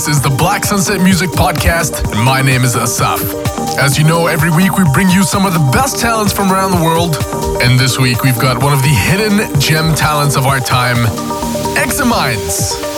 This is the Black Sunset Music Podcast, and my name is Asaf. As you know, every week we bring you some of the best talents from around the world, and this week we've got one of the hidden gem talents of our time, Eximinds.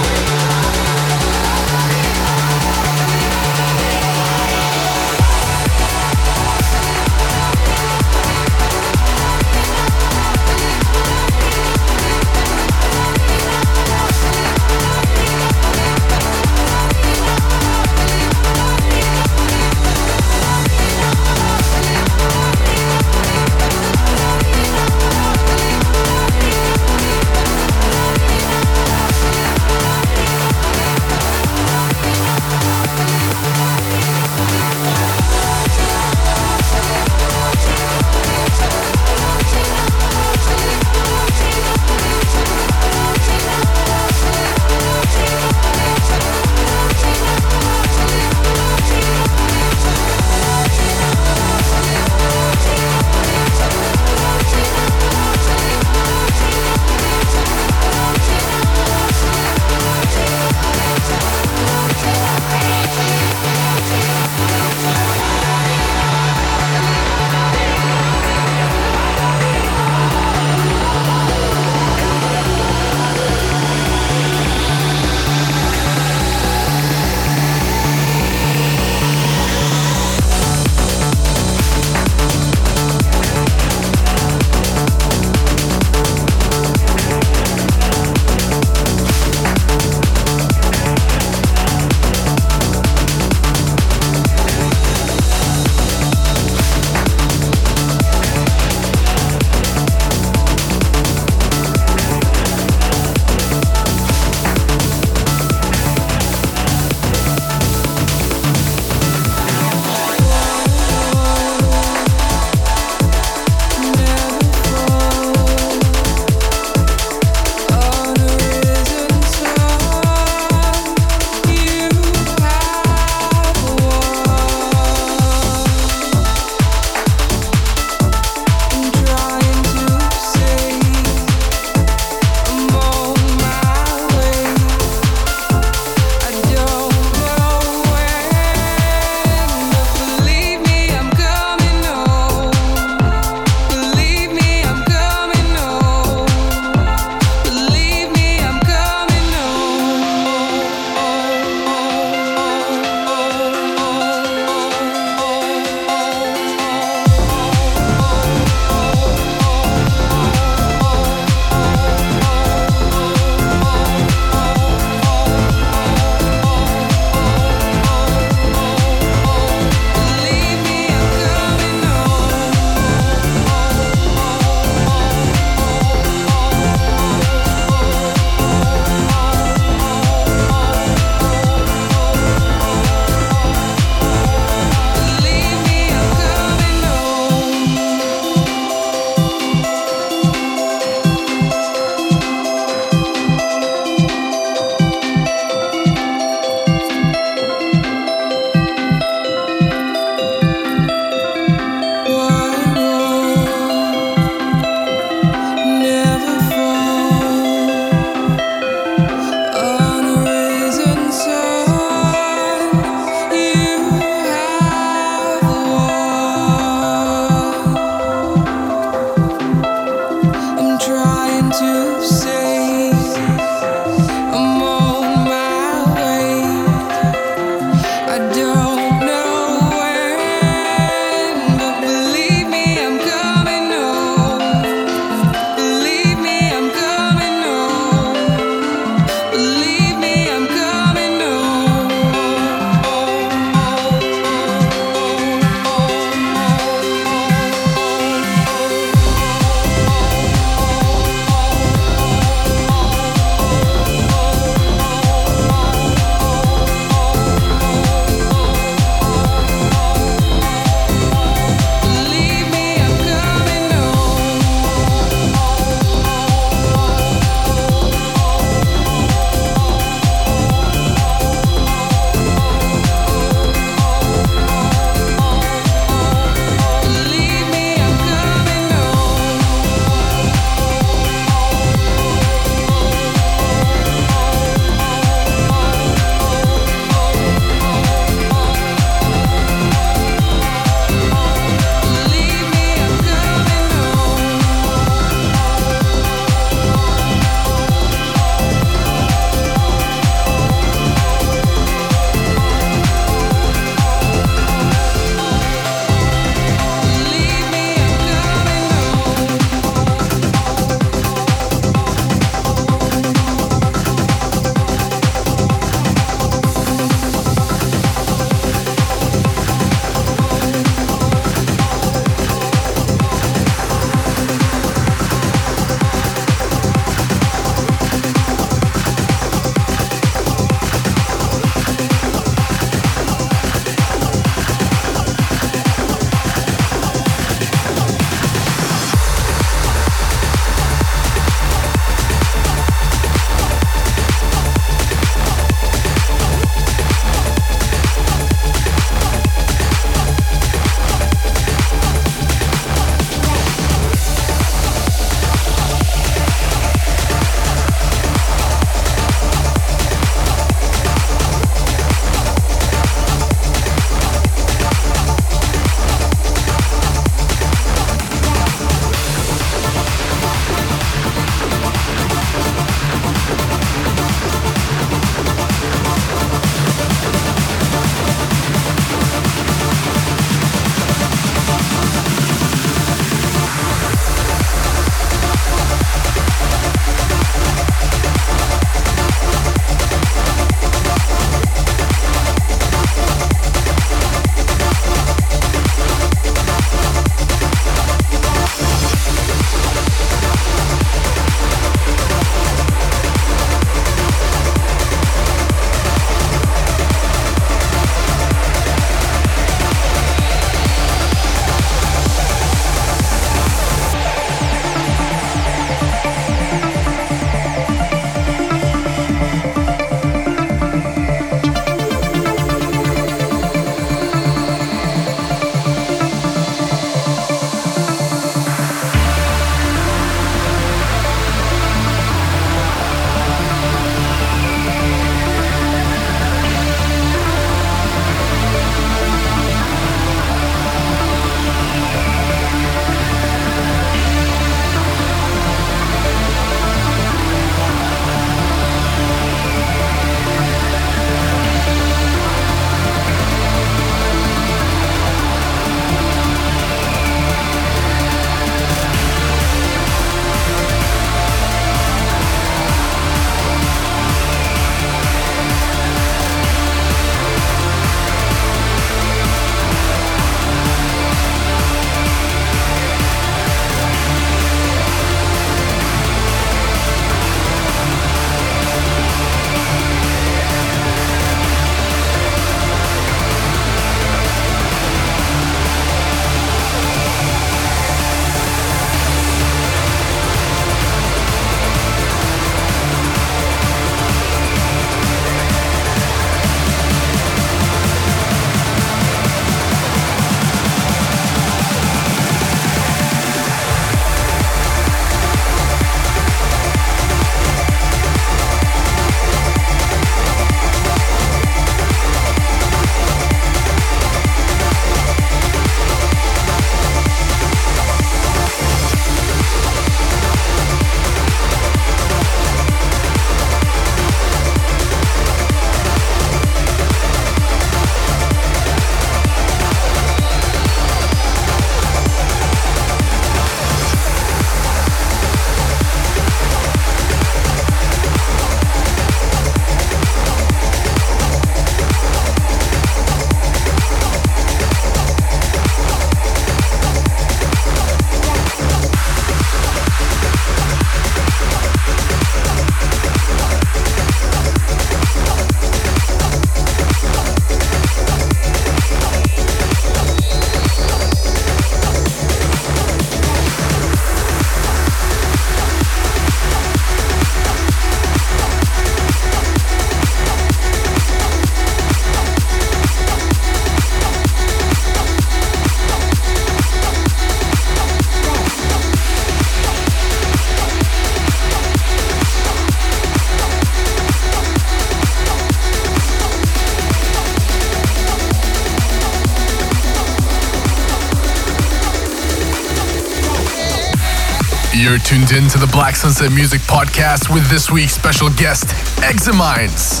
You're tuned in to the Black Sunset Music Podcast with this week's special guest, Eximinds.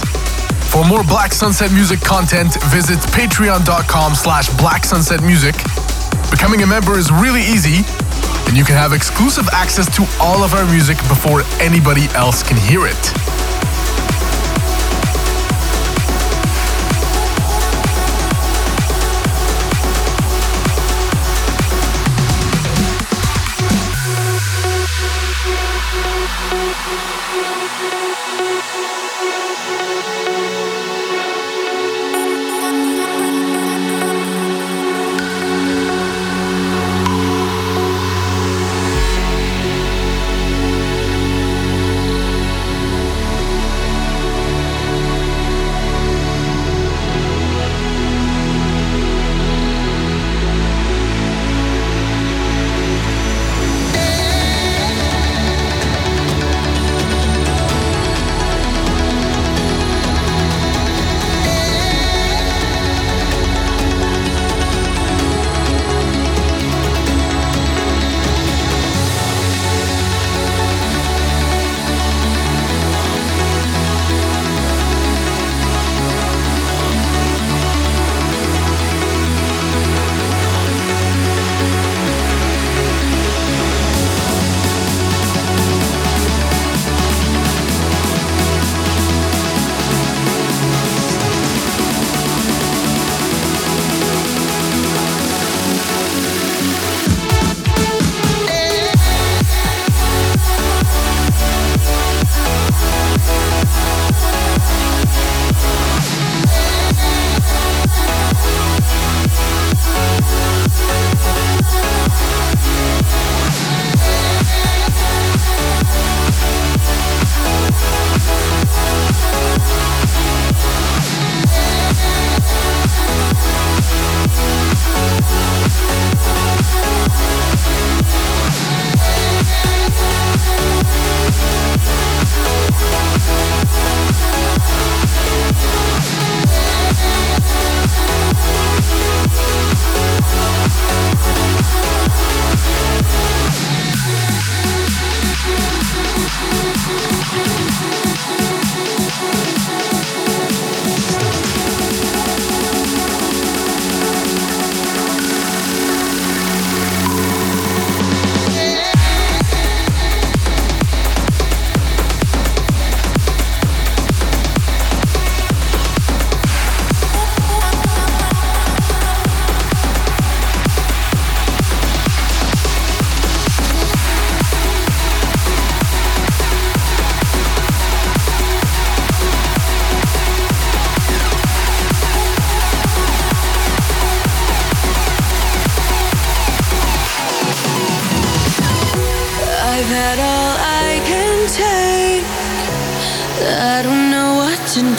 For more Black Sunset Music content, visit patreon.com slash blacksunsetmusic. Becoming a member is really easy, and you can have exclusive access to all of our music before anybody else can hear it.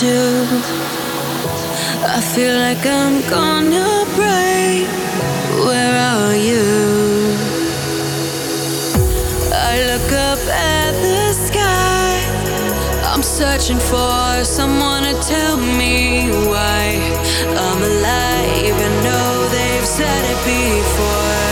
do. I feel like I'm gonna break. Where are you? I look up at the sky. I'm searching for someone to tell me why I'm alive. Even though they've said it before.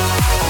Música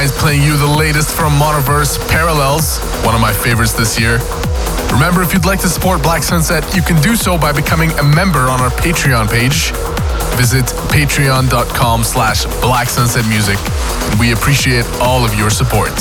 Is playing you the latest from Monoverse Parallels, one of my favorites this year. Remember, if you'd like to support Black Sunset, you can do so by becoming a member on our Patreon page. Visit patreon.com slash Black Sunset Music. We appreciate all of your support.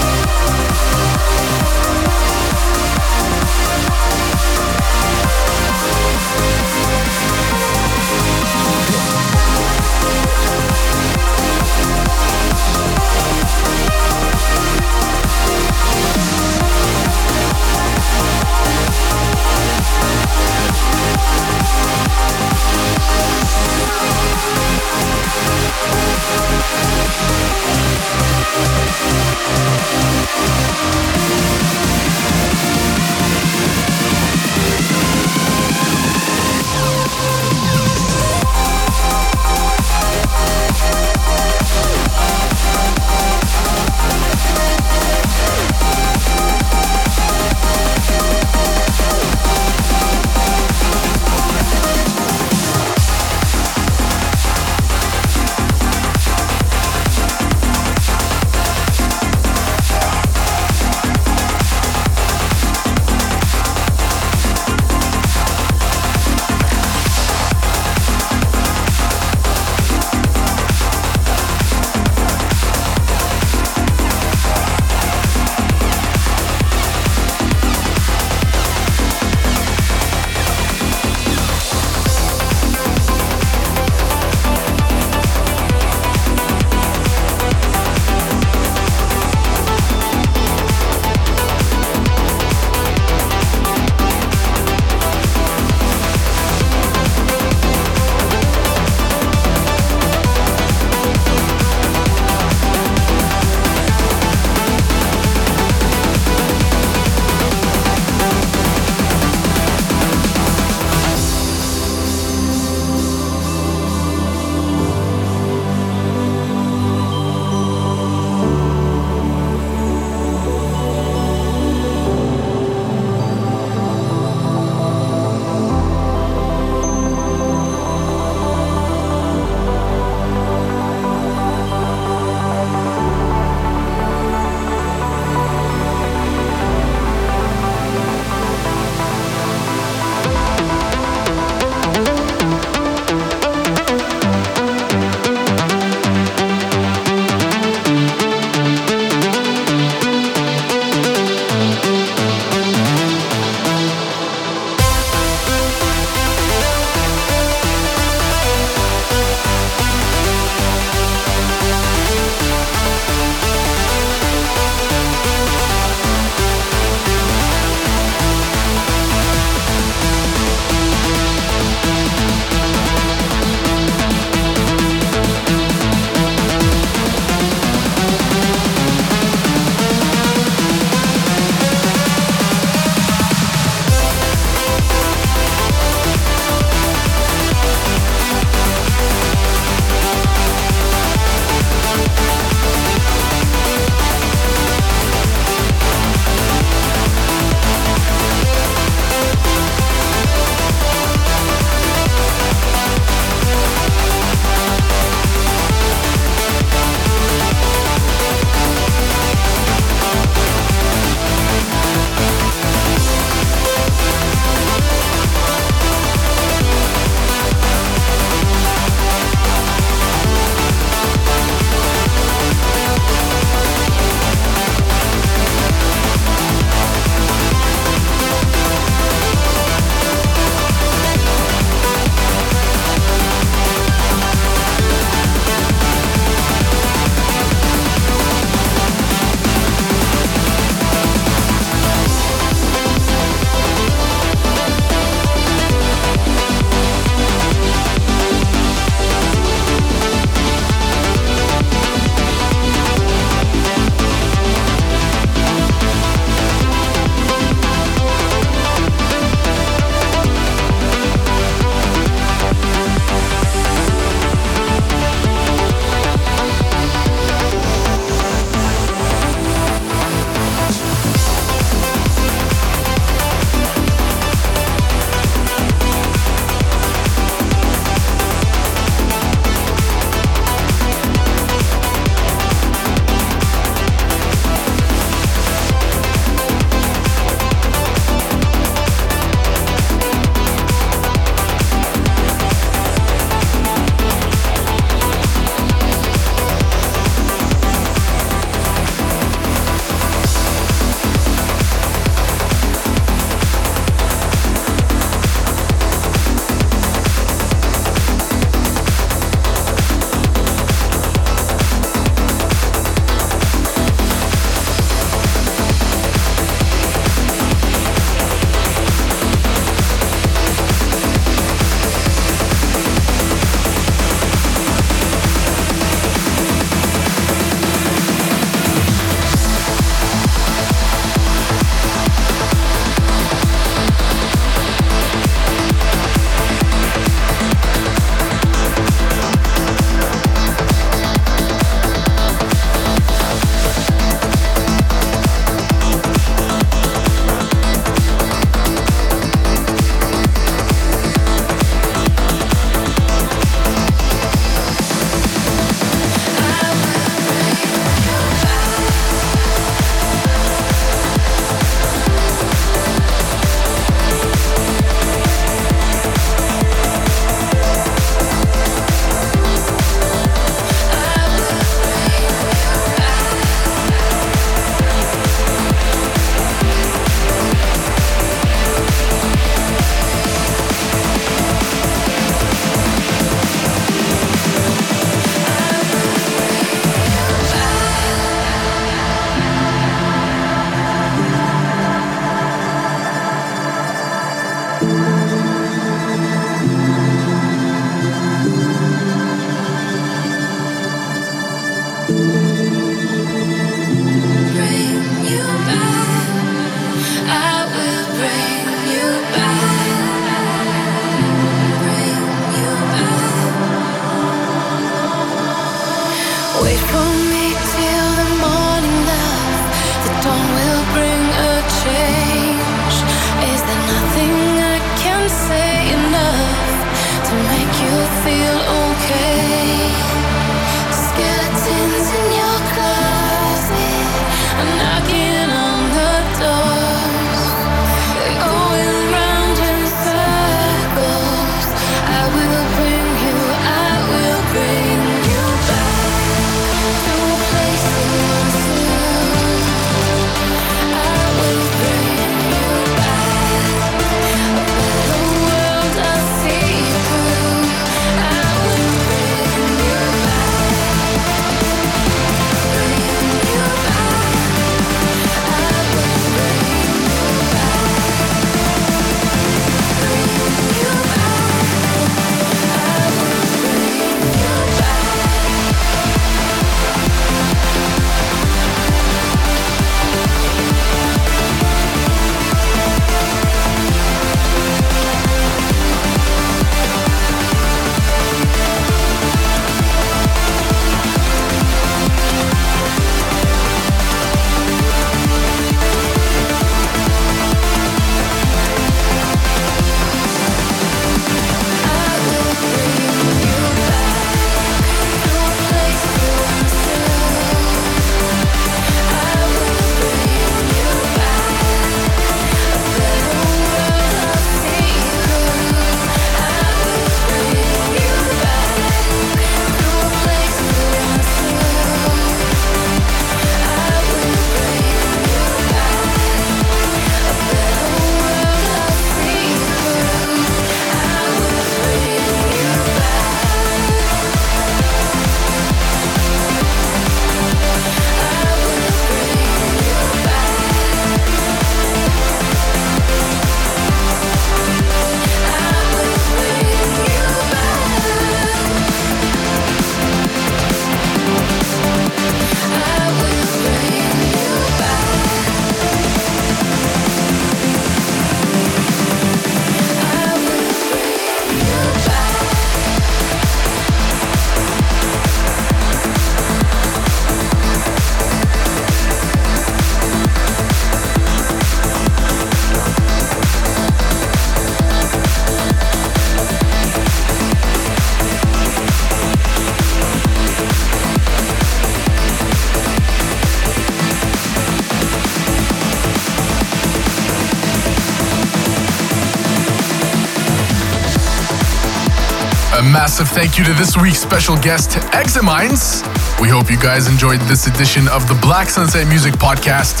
Massive thank you to this week's special guest, Eximinds. We hope you guys enjoyed this edition of the Black Sunset Music Podcast.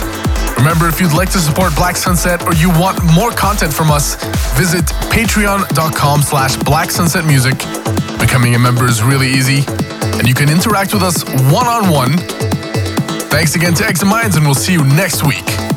Remember, if you'd like to support Black Sunset or you want more content from us, visit patreon.com slash Black Sunset Music. Becoming a member is really easy, and you can interact with us one-on-one. Thanks again to Eximinds, and we'll see you next week.